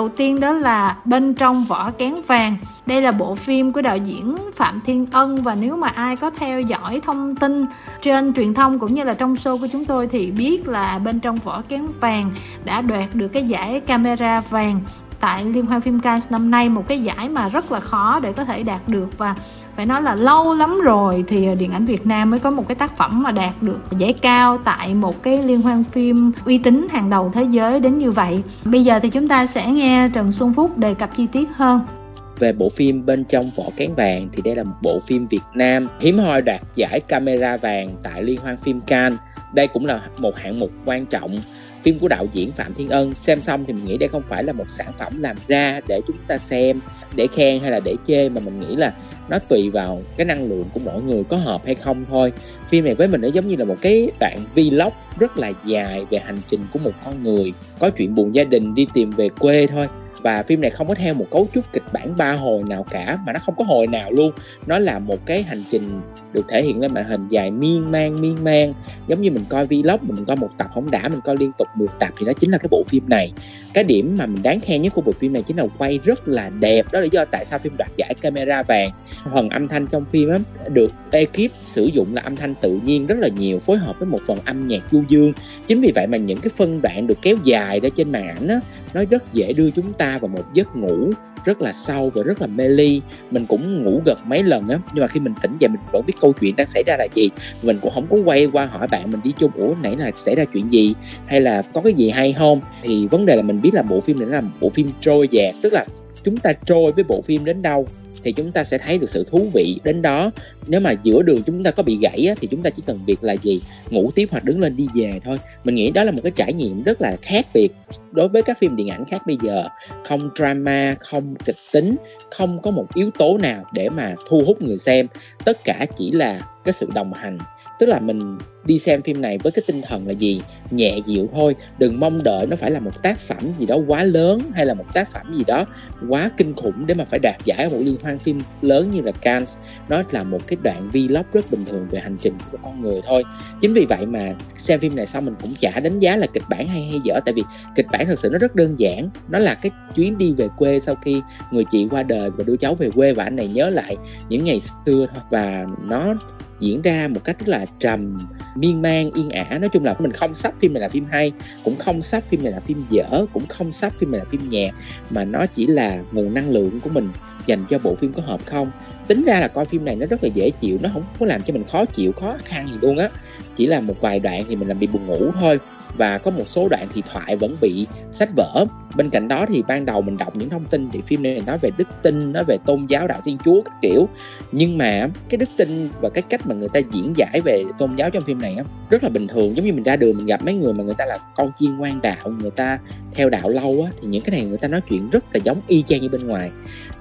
đầu tiên đó là bên trong vỏ kén vàng. Đây là bộ phim của đạo diễn Phạm Thiên Ân và nếu mà ai có theo dõi thông tin trên truyền thông cũng như là trong show của chúng tôi thì biết là bên trong vỏ kén vàng đã đoạt được cái giải camera vàng tại liên hoan phim Cannes năm nay, một cái giải mà rất là khó để có thể đạt được và phải nói là lâu lắm rồi thì ờ, điện ảnh Việt Nam mới có một cái tác phẩm mà đạt được giải cao tại một cái liên hoan phim uy tín hàng đầu thế giới đến như vậy. Bây giờ thì chúng ta sẽ nghe Trần Xuân Phúc đề cập chi tiết hơn. Về bộ phim bên trong vỏ kén vàng thì đây là một bộ phim Việt Nam hiếm hoi đạt giải camera vàng tại liên hoan phim Cannes. Đây cũng là một hạng mục quan trọng phim của đạo diễn Phạm Thiên Ân. Xem xong thì mình nghĩ đây không phải là một sản phẩm làm ra để chúng ta xem, để khen hay là để chê, mà mình nghĩ là nó tùy vào cái năng lượng của mỗi người có hợp hay không thôi. Phim này với mình nó giống như là một cái đoạn vlog rất là dài về hành trình của một con người, có chuyện buồn gia đình, đi tìm về quê thôi và phim này không có theo một cấu trúc kịch bản ba hồi nào cả, mà nó không có hồi nào luôn. Nó là một cái hành trình được thể hiện lên màn hình dài miên man miên man. Giống như mình coi vlog mình coi một tập không đã, mình coi liên tục 10 tập thì đó chính là cái bộ phim này. Cái điểm mà mình đáng khen nhất của bộ phim này chính là quay rất là đẹp. Đó là do tại sao phim đoạt giải camera vàng. Phần âm thanh trong phim á, được ekip sử dụng là âm thanh tự nhiên rất là nhiều, phối hợp với một phần âm nhạc du dương. Chính vì vậy mà những cái phân đoạn được kéo dài ra trên màn ảnh á, nó rất dễ đưa chúng ta vào một giấc ngủ rất là sâu và rất là mê ly mình cũng ngủ gật mấy lần á, nhưng mà khi mình tỉnh dậy mình vẫn biết câu chuyện đang xảy ra là gì. Mình cũng không có quay qua hỏi bạn mình đi chung, ủa, nãy là xảy ra chuyện gì? Hay là có cái gì hay không? Thì vấn đề là mình biết là bộ phim này là bộ phim trôi dạt, tức là chúng ta trôi với bộ phim đến đâu thì chúng ta sẽ thấy được sự thú vị đến đó. Nếu mà giữa đường chúng ta có bị gãy á, thì chúng ta chỉ cần việc là gì? Ngủ tiếp hoặc đứng lên đi về thôi. Mình nghĩ đó là một cái trải nghiệm rất là khác biệt đối với các phim điện ảnh khác bây giờ. Không drama không kịch tính không có một yếu tố nào để mà thu hút người xem. Tất cả chỉ là cái sự đồng hành. Tức là mình đi xem phim này với cái tinh thần là gì? Nhẹ dịu thôi, đừng mong đợi nó phải là một tác phẩm gì đó quá lớn hay là một tác phẩm gì đó quá kinh khủng để mà phải đạt giải ở một liên hoan phim lớn như là Cannes. Nó là một cái đoạn vlog rất bình thường về hành trình của con người thôi. Chính vì vậy mà xem phim này xong mình cũng chả đánh giá là kịch bản hay hay dở, tại vì kịch bản thật sự nó rất đơn giản. Nó là cái chuyến đi về quê sau khi người chị qua đời và đưa cháu về quê và anh này nhớ lại những ngày xưa thôi. Và nó diễn ra một cách rất là trầm miên man, yên ả. Nói chung là mình không sắp phim này là phim hay, cũng không sắp phim này là phim dở, cũng không sắp phim này là phim nhẹ mà nó chỉ là nguồn năng lượng của mình dành cho bộ phim có hợp không? Tính ra là coi phim này nó rất là dễ chịu, nó không có làm cho mình khó chịu, khó khăn gì luôn á. Chỉ là một vài đoạn thì mình làm bị buồn ngủ thôi. Và có một số đoạn thì thoại vẫn bị sách vở. Bên cạnh đó thì ban đầu mình đọc những thông tin thì phim này nói về đức tin, nói về tôn giáo đạo thiên chúa các kiểu. Nhưng mà cái đức tin và cái cách mà người ta diễn giải về tôn giáo trong phim này rất là bình thường. Giống như mình ra đường mình gặp mấy người mà người ta là con chiên ngoan đạo, người ta theo đạo lâu á, thì những cái này người ta nói chuyện rất là giống y chang như bên ngoài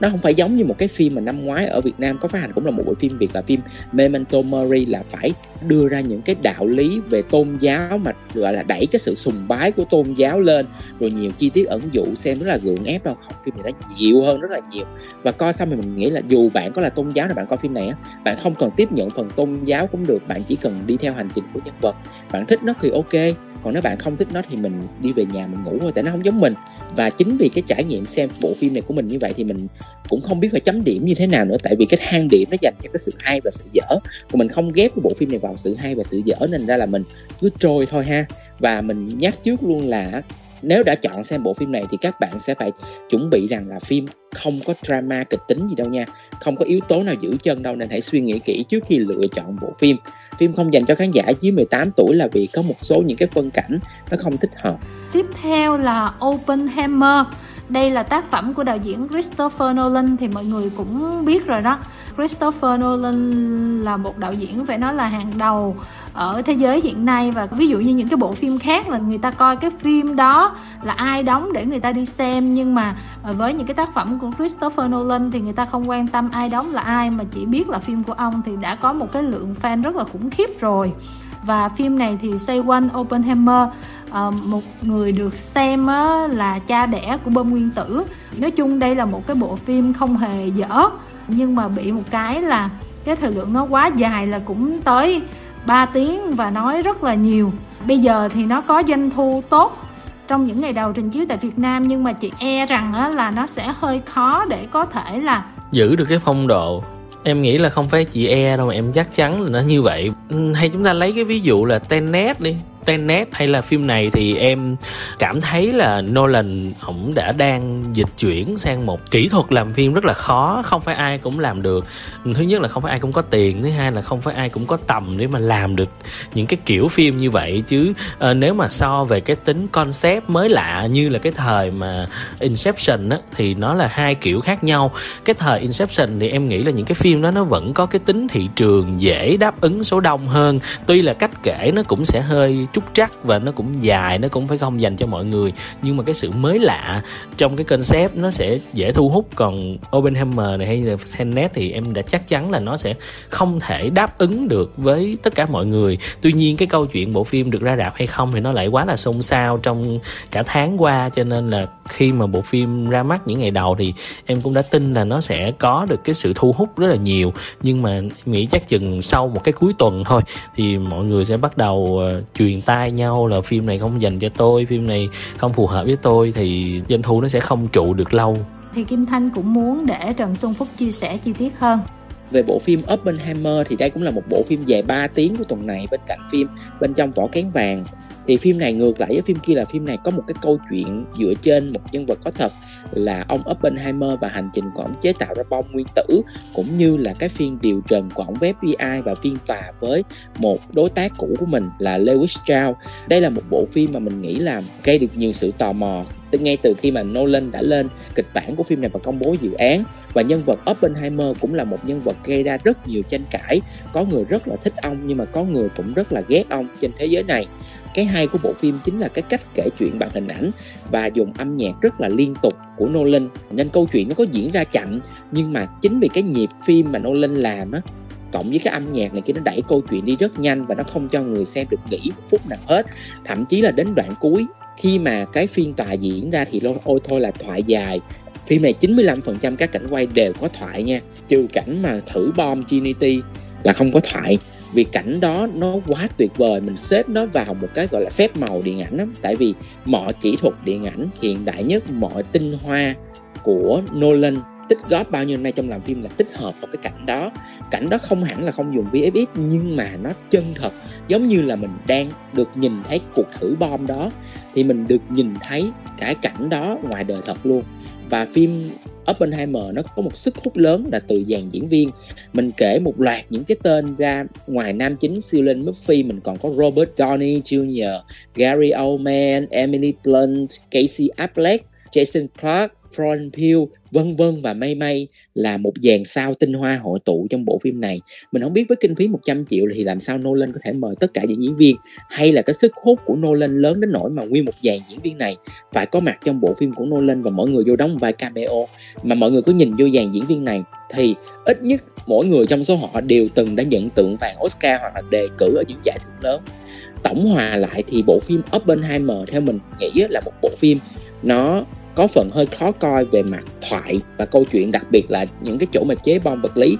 nó không phải giống như một cái phim mà năm ngoái ở Việt Nam có phát hành cũng là một bộ phim Việt là phim Memento Mori là phải đưa ra những cái đạo lý về tôn giáo mà gọi là đẩy cái sự sùng bái của tôn giáo lên. Rồi nhiều chi tiết ẩn dụ xem rất là gượng ép đâu không phim này nó dịu hơn rất là nhiều. Và coi xong thì mình nghĩ là dù bạn có là tôn giáo nào bạn coi phim này á, bạn không cần tiếp nhận phần tôn giáo cũng được. Bạn chỉ cần đi theo hành trình của nhân vật. Bạn thích nó thì ok. Còn nếu bạn không thích nó thì mình đi về nhà mình ngủ thôi, tại nó không giống mình. Và chính vì cái trải nghiệm xem bộ phim này của mình như vậy thì mình cũng không biết phải chấm điểm như thế nào nữa. Tại vì cái thang điểm nó dành cho cái sự hay và sự dở. Còn mình không ghép cái bộ phim này vào sự hay và sự dở nên ra là mình cứ trôi thôi ha và mình nhắc trước luôn là nếu đã chọn xem bộ phim này thì các bạn sẽ phải chuẩn bị rằng là phim không có drama kịch tính gì đâu nha. Không có yếu tố nào giữ chân đâu, nên hãy suy nghĩ kỹ trước khi lựa chọn bộ phim. Phim không dành cho khán giả dưới 18 tuổi là vì có một số những cái phân cảnh nó không thích hợp. Tiếp theo là Oppenheimer đây là tác phẩm của đạo diễn Christopher Nolan, thì mọi người cũng biết rồi đó. Christopher Nolan là một đạo diễn, phải nói là hàng đầu ở thế giới hiện nay. Và ví dụ như những cái bộ phim khác là người ta coi cái phim đó là ai đóng để người ta đi xem. Nhưng mà ờ, với những cái tác phẩm của Christopher Nolan thì người ta không quan tâm ai đóng là ai, mà chỉ biết là phim của ông thì đã có một cái lượng fan rất là khủng khiếp rồi và phim này thì xoay quanh Oppenheimer ờ, một người được xem là cha đẻ của bom nguyên tử. Nói chung đây là một cái bộ phim không hề dở nhưng mà bị một cái là cái thời lượng nó quá dài là cũng tới 3 tiếng và nói rất là nhiều. Bây giờ thì nó có doanh thu tốt trong những ngày đầu trình chiếu tại Việt Nam nhưng mà chị e rằng á, là nó sẽ hơi khó để có thể là giữ được cái phong độ em nghĩ là không phải chị e đâu mà em chắc chắn là nó như vậy. Hay chúng ta lấy cái ví dụ là Tenet đi. Tenet hay là phim này thì em cảm thấy là Nolan ổng đã đang dịch chuyển sang một kỹ thuật làm phim rất là khó không phải ai cũng làm được. Thứ nhất là không phải ai cũng có tiền thứ hai là không phải ai cũng có tầm để mà làm được những cái kiểu phim như vậy. Chứ à, nếu mà so về cái tính concept mới lạ như là cái thời mà Inception á thì nó là hai kiểu khác nhau. Cái thời Inception thì em nghĩ là những cái phim đó nó vẫn có cái tính thị trường dễ đáp ứng số đông hơn. Tuy là cách kể nó cũng sẽ hơi trúc trắc và nó cũng dài nó cũng phải không dành cho mọi người. Nhưng mà cái sự mới lạ trong cái concept nó sẽ dễ thu hút. Còn Oppenheimer này hay là Tenet thì em đã chắc chắn là nó sẽ không thể đáp ứng được với tất cả mọi người. Tuy nhiên cái câu chuyện bộ phim được ra rạp hay không thì nó lại quá là xôn xao trong cả tháng qua. Cho nên là khi mà bộ phim ra mắt những ngày đầu thì em cũng đã tin là nó sẽ có được cái sự thu hút rất là nhiều. Nhưng mà nghĩ chắc chừng sau một cái cuối tuần thôi thì mọi người sẽ bắt đầu uh, truyền tai nhau là phim này không dành cho tôi phim này không phù hợp với tôi thì doanh thu nó sẽ không trụ được lâu. Thì Kim Thanh cũng muốn để Trần Xuân Phúc chia sẻ chi tiết hơn. Về bộ phim Oppenheimer thì đây cũng là một bộ phim dài 3 tiếng của tuần này bên cạnh phim bên trong vỏ kén vàng. Thì phim này ngược lại với phim kia là phim này có một cái câu chuyện dựa trên một nhân vật có thật là ông Oppenheimer và hành trình của ông chế tạo ra bom nguyên tử, cũng như là cái phiên điều trần của ông với FBI và phiên tòa với một đối tác cũ của mình là Lewis Strauss. Đây là một bộ phim mà mình nghĩ là gây được nhiều sự tò mò ngay từ khi mà Nolan đã lên kịch bản của phim này và công bố dự án. Và nhân vật Oppenheimer cũng là một nhân vật gây ra rất nhiều tranh cãi. Có người rất là thích ông, nhưng mà có người cũng rất là ghét ông trên thế giới này cái hay của bộ phim chính là cái cách kể chuyện bằng hình ảnh và dùng âm nhạc rất là liên tục của Nolan. Nên câu chuyện nó có diễn ra chậm, nhưng mà chính vì cái nhịp phim mà Nolan làm á, cộng với cái âm nhạc này kia, nó đẩy câu chuyện đi rất nhanh và nó không cho người xem được nghỉ một phút nào hết. Thậm chí là đến đoạn cuối, khi mà cái phiên tòa diễn ra thì ôi thôi là thoại dài. Phim này 95% các cảnh quay đều có thoại nha. Trừ cảnh mà thử bom Trinity là không có thoại vì cảnh đó nó quá tuyệt vời, mình xếp nó vào một cái gọi là phép màu điện ảnh lắm. Tại vì mọi kỹ thuật điện ảnh, hiện đại nhất, mọi tinh hoa của Nolan, tích góp bao nhiêu năm nay trong làm phim là tích hợp vào cái cảnh đó. Cảnh đó không hẳn là không dùng VFX nhưng mà nó chân thật. Giống như là mình đang được nhìn thấy cuộc thử bom đó, thì mình được nhìn thấy cái cảnh đó ngoài đời thật luôn. Và phim Oppenheimer nó có một sức hút lớn là từ dàn diễn viên mình kể một loạt những cái tên ra ngoài nam chính, Cillian Murphy, mình còn có Robert Downey Jr. Gary Oldman, Emily Blunt, Casey Affleck, Jason Clarke Florence Pugh vân vân và may may là một dàn sao tinh hoa hội tụ trong bộ phim này. Mình không biết với kinh phí 100 triệu thì làm sao Nolan có thể mời tất cả những diễn viên, hay là cái sức hút của Nolan lớn đến nỗi mà nguyên một dàn diễn viên này phải có mặt trong bộ phim của Nolan và mọi người vô đóng vai cameo? Mà mọi người có nhìn vô dàn diễn viên này thì ít nhất mỗi người trong số họ đều từng đã nhận tượng vàng Oscar hoặc là đề cử ở những giải thưởng lớn. Tổng hòa lại thì bộ phim Oppenheimer theo mình nghĩ là một bộ phim nó có phần hơi khó coi về mặt thoại và câu chuyện, đặc biệt là những cái chỗ mà chế bom vật lý.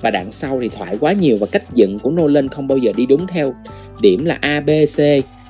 Và đằng sau thì thoại quá nhiều và cách dựng của Nolan không bao giờ đi đúng theo điểm là A, B, C,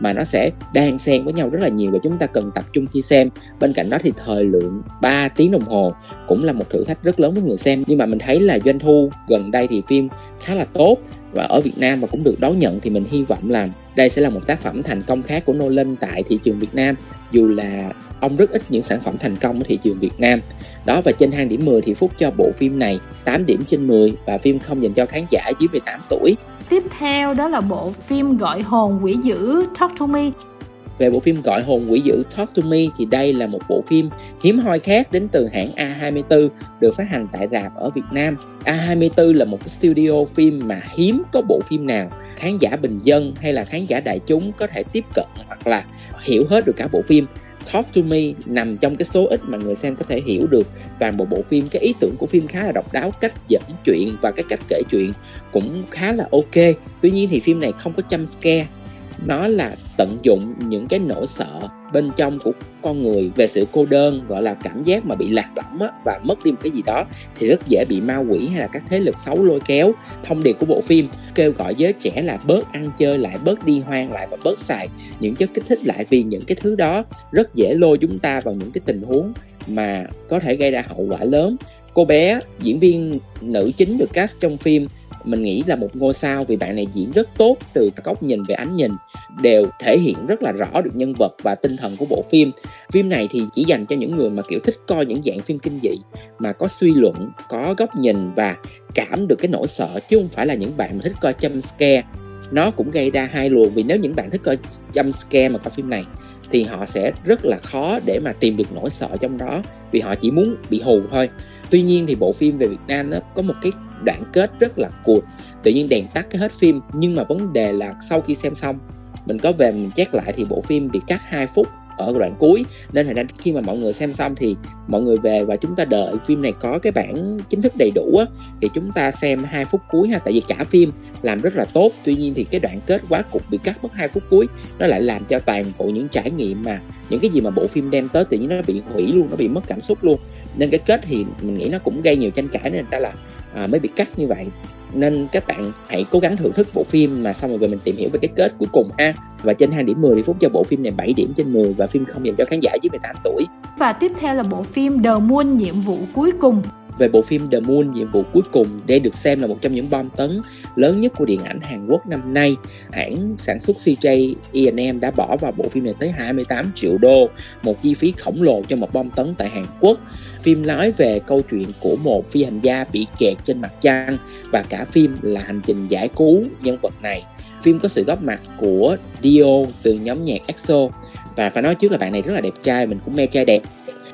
mà nó sẽ đan xen với nhau rất là nhiều và chúng ta cần tập trung khi xem. Bên cạnh đó thì thời lượng 3 tiếng đồng hồ cũng là một thử thách rất lớn với người xem. Nhưng mà mình thấy là doanh thu gần đây thì phim khá là tốt và ở Việt Nam và cũng được đón nhận thì mình hy vọng là đây sẽ là một tác phẩm thành công khác của Nolan tại thị trường Việt Nam. Dù là ông rất ít những sản phẩm thành công ở thị trường Việt Nam. Đó, và trên thang điểm 10 thì Phúc cho bộ phim này 8 điểm trên 10 và phim không dành cho khán giả dưới 18 tuổi. Tiếp theo đó là bộ phim gọi hồn quỷ dữ, Talk to Me về bộ phim gọi hồn quỷ dữ Talk to Me thì đây là một bộ phim hiếm hoi khác đến từ hãng A24 được phát hành tại rạp ở Việt Nam. A24 là một cái studio phim mà hiếm có bộ phim nào khán giả bình dân hay là khán giả đại chúng có thể tiếp cận hoặc là hiểu hết được cả bộ phim. Talk to Me nằm trong cái số ít mà người xem có thể hiểu được toàn bộ bộ phim cái ý tưởng của phim khá là độc đáo, cách dẫn chuyện và cái cách kể chuyện cũng khá là ok tuy nhiên thì phim này không có jump scare nó là tận dụng những cái nỗi sợ bên trong của con người về sự cô đơn gọi là cảm giác mà bị lạc lõng á, và mất đi một cái gì đó thì rất dễ bị ma quỷ hay là các thế lực xấu lôi kéo. Thông điệp của bộ phim kêu gọi giới trẻ là bớt ăn chơi lại bớt đi hoang lại và bớt xài những chất kích thích lại vì những cái thứ đó. Rất dễ lôi chúng ta vào những cái tình huống mà có thể gây ra hậu quả lớn. Cô bé diễn viên nữ chính được cast trong phim mình nghĩ là một ngôi sao vì bạn này diễn rất tốt từ góc nhìn về ánh nhìn, đều thể hiện rất là rõ được nhân vật và tinh thần của bộ phim. Phim này thì chỉ dành cho những người mà kiểu thích coi những dạng phim kinh dị, mà có suy luận, có góc nhìn và cảm được cái nỗi sợ chứ không phải là những bạn mà thích coi jump scare. Nó cũng gây ra hai luồng vì nếu những bạn thích coi jump scare mà coi phim này thì họ sẽ rất là khó để mà tìm được nỗi sợ trong đó vì họ chỉ muốn bị hù thôi. Tuy nhiên thì bộ phim về Việt Nam nó có một cái đoạn kết rất là cuột tự nhiên đèn tắt cái hết phim, nhưng mà vấn đề là sau khi xem xong, mình có về mình check lại thì bộ phim bị cắt 2 phút ở đoạn cuối. Nên thành ra khi mà mọi người xem xong thì mọi người về và chúng ta đợi phim này có cái bản chính thức đầy đủ á, thì chúng ta xem hai phút cuối ha. Tại vì cả phim làm rất là tốt, tuy nhiên thì cái đoạn kết quá cục bị cắt mất hai phút cuối, nó lại làm cho toàn bộ những trải nghiệm mà những cái gì mà bộ phim đem tới tự nhiên nó bị hủy luôn, nó bị mất cảm xúc luôn. Nên cái kết thì mình nghĩ nó cũng gây nhiều tranh cãi nên ta là à, mới bị cắt như vậy. Nên các bạn hãy cố gắng thưởng thức bộ phim mà xong rồi về mình tìm hiểu về cái kết cuối cùng ha. Và trên 2 điểm 10 thì Phúc cho bộ phim này 7 điểm trên 10 và phim không dành cho khán giả dưới 18 tuổi. Và tiếp theo là bộ phim The Moon nhiệm vụ cuối cùng. Về bộ phim The Moon nhiệm vụ cuối cùng đây được xem là một trong những bom tấn lớn nhất của điện ảnh Hàn Quốc năm nay. Hãng sản xuất CJ E&M đã bỏ vào bộ phim này tới 28 triệu đô một chi phí khổng lồ cho một bom tấn tại Hàn Quốc phim nói về câu chuyện của một phi hành gia bị kẹt trên mặt trăng và cả phim là hành trình giải cứu nhân vật này. Phim có sự góp mặt của Dio từ nhóm nhạc EXO. Và phải nói trước là bạn này rất là đẹp trai mình cũng mê trai đẹp.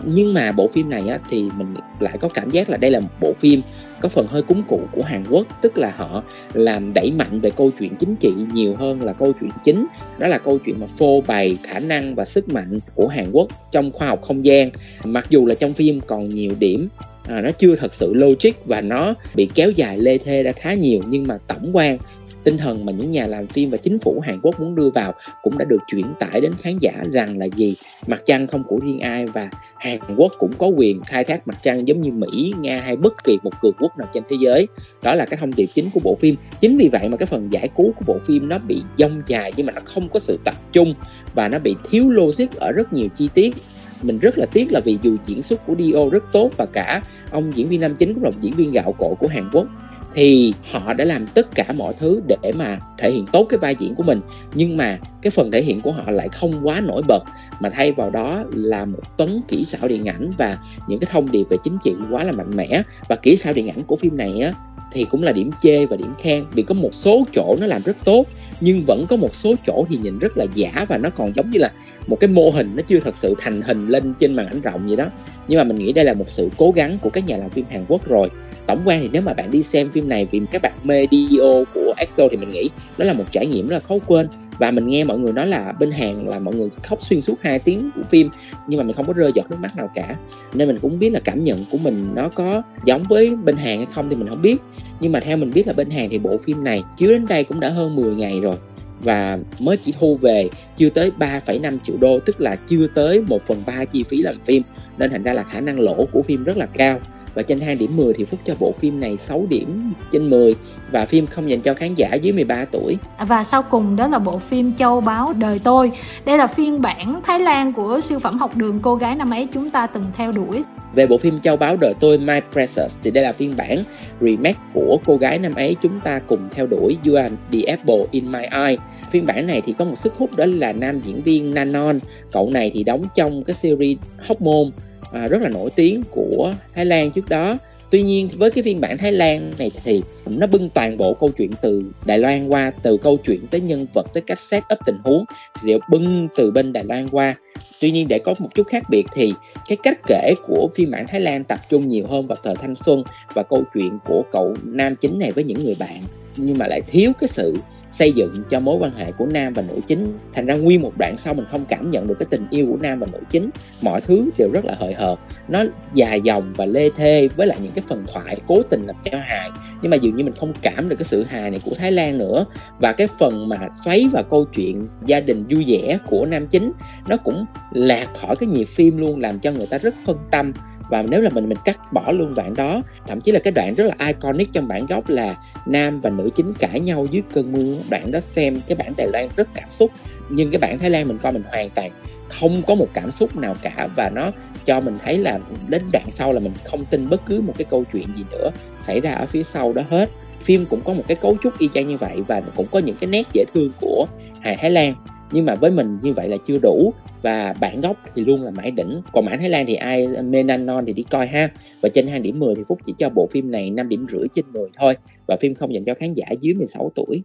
Nhưng mà bộ phim này á, thì mình lại có cảm giác là đây là một bộ phim có phần hơi cúng cụ của Hàn Quốc tức là họ làm đẩy mạnh về câu chuyện chính trị nhiều hơn là câu chuyện chính. Đó là câu chuyện mà phô bày khả năng và sức mạnh của Hàn Quốc trong khoa học không gian. Mặc dù là trong phim còn nhiều điểm à, nó chưa thật sự logic và nó bị kéo dài lê thê ra khá nhiều nhưng mà tổng quan tinh thần mà những nhà làm phim và chính phủ Hàn Quốc muốn đưa vào cũng đã được chuyển tải đến khán giả rằng là gì mặt trăng không của riêng ai và Hàn Quốc cũng có quyền khai thác mặt trăng giống như Mỹ, Nga hay bất kỳ một cường quốc nào trên thế giới. Đó là cái thông điệp chính của bộ phim. Chính vì vậy mà cái phần giải cứu của bộ phim nó bị dông dài nhưng mà nó không có sự tập trung và nó bị thiếu logic ở rất nhiều chi tiết mình rất là tiếc là vì dù diễn xuất của Dio rất tốt và cả ông diễn viên nam chính cũng là một diễn viên gạo cội của Hàn Quốc thì họ đã làm tất cả mọi thứ để mà thể hiện tốt cái vai diễn của mình. Nhưng mà cái phần thể hiện của họ lại không quá nổi bật, mà thay vào đó là một tấn kỹ xảo điện ảnh và những cái thông điệp về chính trị quá là mạnh mẽ. Và kỹ xảo điện ảnh của phim này á, thì cũng là điểm chê và điểm khen, vì có một số chỗ nó làm rất tốt, nhưng vẫn có một số chỗ thì nhìn rất là giả và nó còn giống như là một cái mô hình nó chưa thật sự thành hình lên trên màn ảnh rộng vậy đó. Nhưng mà mình nghĩ đây là một sự cố gắng của các nhà làm phim Hàn Quốc rồi tổng quan thì nếu mà bạn đi xem phim này vì các bạn mê Dio của EXO thì mình nghĩ đó là một trải nghiệm rất là khó quên. Và mình nghe mọi người nói là bên Hàn là mọi người khóc xuyên suốt 2 tiếng của phim nhưng mà mình không có rơi giọt nước mắt nào cả. Nên mình cũng biết là cảm nhận của mình nó có giống với bên Hàn hay không thì mình không biết. Nhưng mà theo mình biết là bên Hàn thì bộ phim này chiếu đến đây cũng đã hơn 10 ngày rồi. Và mới chỉ thu về chưa tới 3,5 triệu đô tức là chưa tới 1 phần 3 chi phí làm phim. Nên thành ra là khả năng lỗ của phim rất là cao và trên 2 điểm 10 thì Phúc cho bộ phim này 6 điểm trên 10 và phim không dành cho khán giả dưới 13 tuổi. Và sau cùng đó là bộ phim Châu Báo Đời Tôi. Đây là phiên bản Thái Lan của siêu phẩm học đường cô gái năm ấy chúng ta từng theo đuổi. Về bộ phim Châu Báo Đời Tôi My Precious thì đây là phiên bản remake của cô gái năm ấy chúng ta cùng theo đuổi You Are the Apple in My Eye phiên bản này thì có một sức hút đó là nam diễn viên Nanon cậu này thì đóng trong cái series Hóc Môn à, rất là nổi tiếng của Thái Lan trước đó. Tuy nhiên với cái phiên bản Thái Lan này thì nó bưng toàn bộ câu chuyện từ Đài Loan qua từ câu chuyện tới nhân vật tới cách set up tình huống thì đều bưng từ bên Đài Loan qua. Tuy nhiên để có một chút khác biệt thì cái cách kể của phiên bản Thái Lan tập trung nhiều hơn vào thời thanh xuân và câu chuyện của cậu nam chính này với những người bạn. Nhưng mà lại thiếu cái sự xây dựng cho mối quan hệ của nam và nữ chính. Thành ra nguyên một đoạn sau mình không cảm nhận được cái tình yêu của nam và nữ chính. Mọi thứ đều rất là hời hợt. Nó dài dòng và lê thê với lại những cái phần thoại cố tình làm cho hài. Nhưng mà dường như mình không cảm được cái sự hài này của Thái Lan nữa. Và cái phần mà xoáy vào câu chuyện gia đình vui vẻ của nam chính, nó cũng lạc khỏi cái nhịp phim luôn, làm cho người ta rất phân tâm và nếu là mình mình cắt bỏ luôn đoạn đó, thậm chí là cái đoạn rất là iconic trong bản gốc là nam và nữ chính cãi nhau dưới cơn mưa. Đoạn đó xem cái bản Đài Loan rất cảm xúc, nhưng cái bản Thái Lan mình coi mình hoàn toàn không có một cảm xúc nào cả. Và nó cho mình thấy là đến đoạn sau là mình không tin bất cứ một cái câu chuyện gì nữa xảy ra ở phía sau đó hết. Phim cũng có một cái cấu trúc y chang như vậy và cũng có những cái nét dễ thương của hài Thái Lan nhưng mà với mình như vậy là chưa đủ. Và bản gốc thì luôn là mãi đỉnh. Còn bản Thái Lan thì ai mê nan non thì đi coi ha. Và trên 2 điểm 10 thì Phúc chỉ cho bộ phim này 5 điểm rưỡi trên 10 thôi. Và phim không dành cho khán giả dưới 16 tuổi.